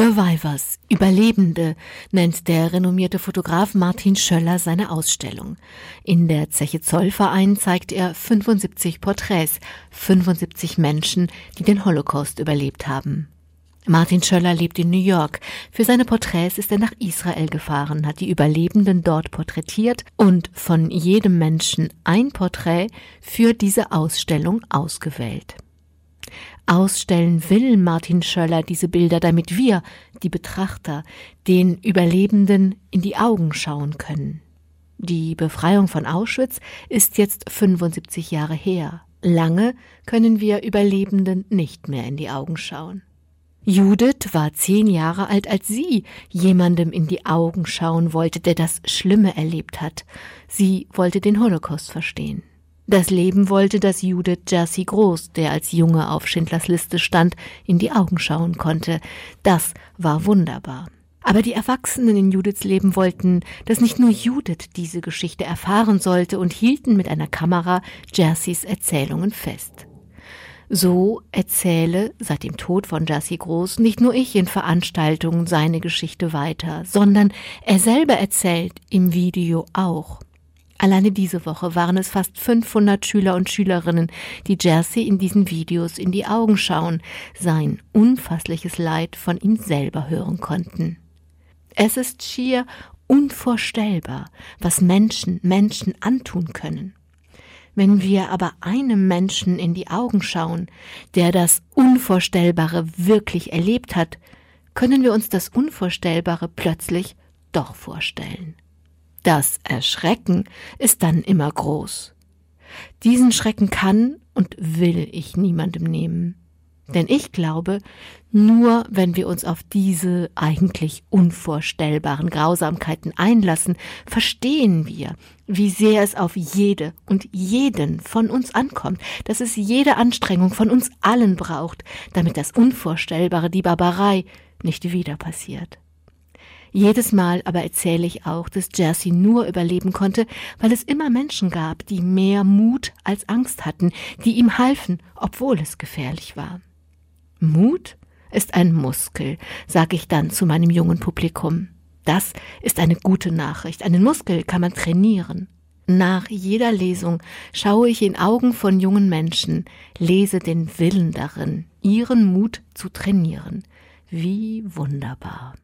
Survivors, Überlebende, nennt der renommierte Fotograf Martin Schöller seine Ausstellung. In der Zeche Zollverein zeigt er 75 Porträts, 75 Menschen, die den Holocaust überlebt haben. Martin Schöller lebt in New York. Für seine Porträts ist er nach Israel gefahren, hat die Überlebenden dort porträtiert und von jedem Menschen ein Porträt für diese Ausstellung ausgewählt. Ausstellen will Martin Schöller diese Bilder, damit wir, die Betrachter, den Überlebenden in die Augen schauen können. Die Befreiung von Auschwitz ist jetzt 75 Jahre her. Lange können wir Überlebenden nicht mehr in die Augen schauen. Judith war zehn Jahre alt, als sie jemandem in die Augen schauen wollte, der das Schlimme erlebt hat. Sie wollte den Holocaust verstehen. Das Leben wollte, dass Judith Jersey Groß, der als Junge auf Schindlers Liste stand, in die Augen schauen konnte. Das war wunderbar. Aber die Erwachsenen in Judiths Leben wollten, dass nicht nur Judith diese Geschichte erfahren sollte und hielten mit einer Kamera Jerseys Erzählungen fest. So erzähle seit dem Tod von Jersey Groß nicht nur ich in Veranstaltungen seine Geschichte weiter, sondern er selber erzählt im Video auch. Alleine diese Woche waren es fast 500 Schüler und Schülerinnen, die Jersey in diesen Videos in die Augen schauen, sein unfassliches Leid von ihm selber hören konnten. Es ist schier unvorstellbar, was Menschen Menschen antun können. Wenn wir aber einem Menschen in die Augen schauen, der das Unvorstellbare wirklich erlebt hat, können wir uns das Unvorstellbare plötzlich doch vorstellen. Das Erschrecken ist dann immer groß. Diesen Schrecken kann und will ich niemandem nehmen. Denn ich glaube, nur wenn wir uns auf diese eigentlich unvorstellbaren Grausamkeiten einlassen, verstehen wir, wie sehr es auf jede und jeden von uns ankommt, dass es jede Anstrengung von uns allen braucht, damit das Unvorstellbare, die Barbarei, nicht wieder passiert. Jedes Mal aber erzähle ich auch, dass Jersey nur überleben konnte, weil es immer Menschen gab, die mehr Mut als Angst hatten, die ihm halfen, obwohl es gefährlich war. Mut ist ein Muskel, sage ich dann zu meinem jungen Publikum. Das ist eine gute Nachricht. Einen Muskel kann man trainieren. Nach jeder Lesung schaue ich in Augen von jungen Menschen, lese den Willen darin, ihren Mut zu trainieren. Wie wunderbar.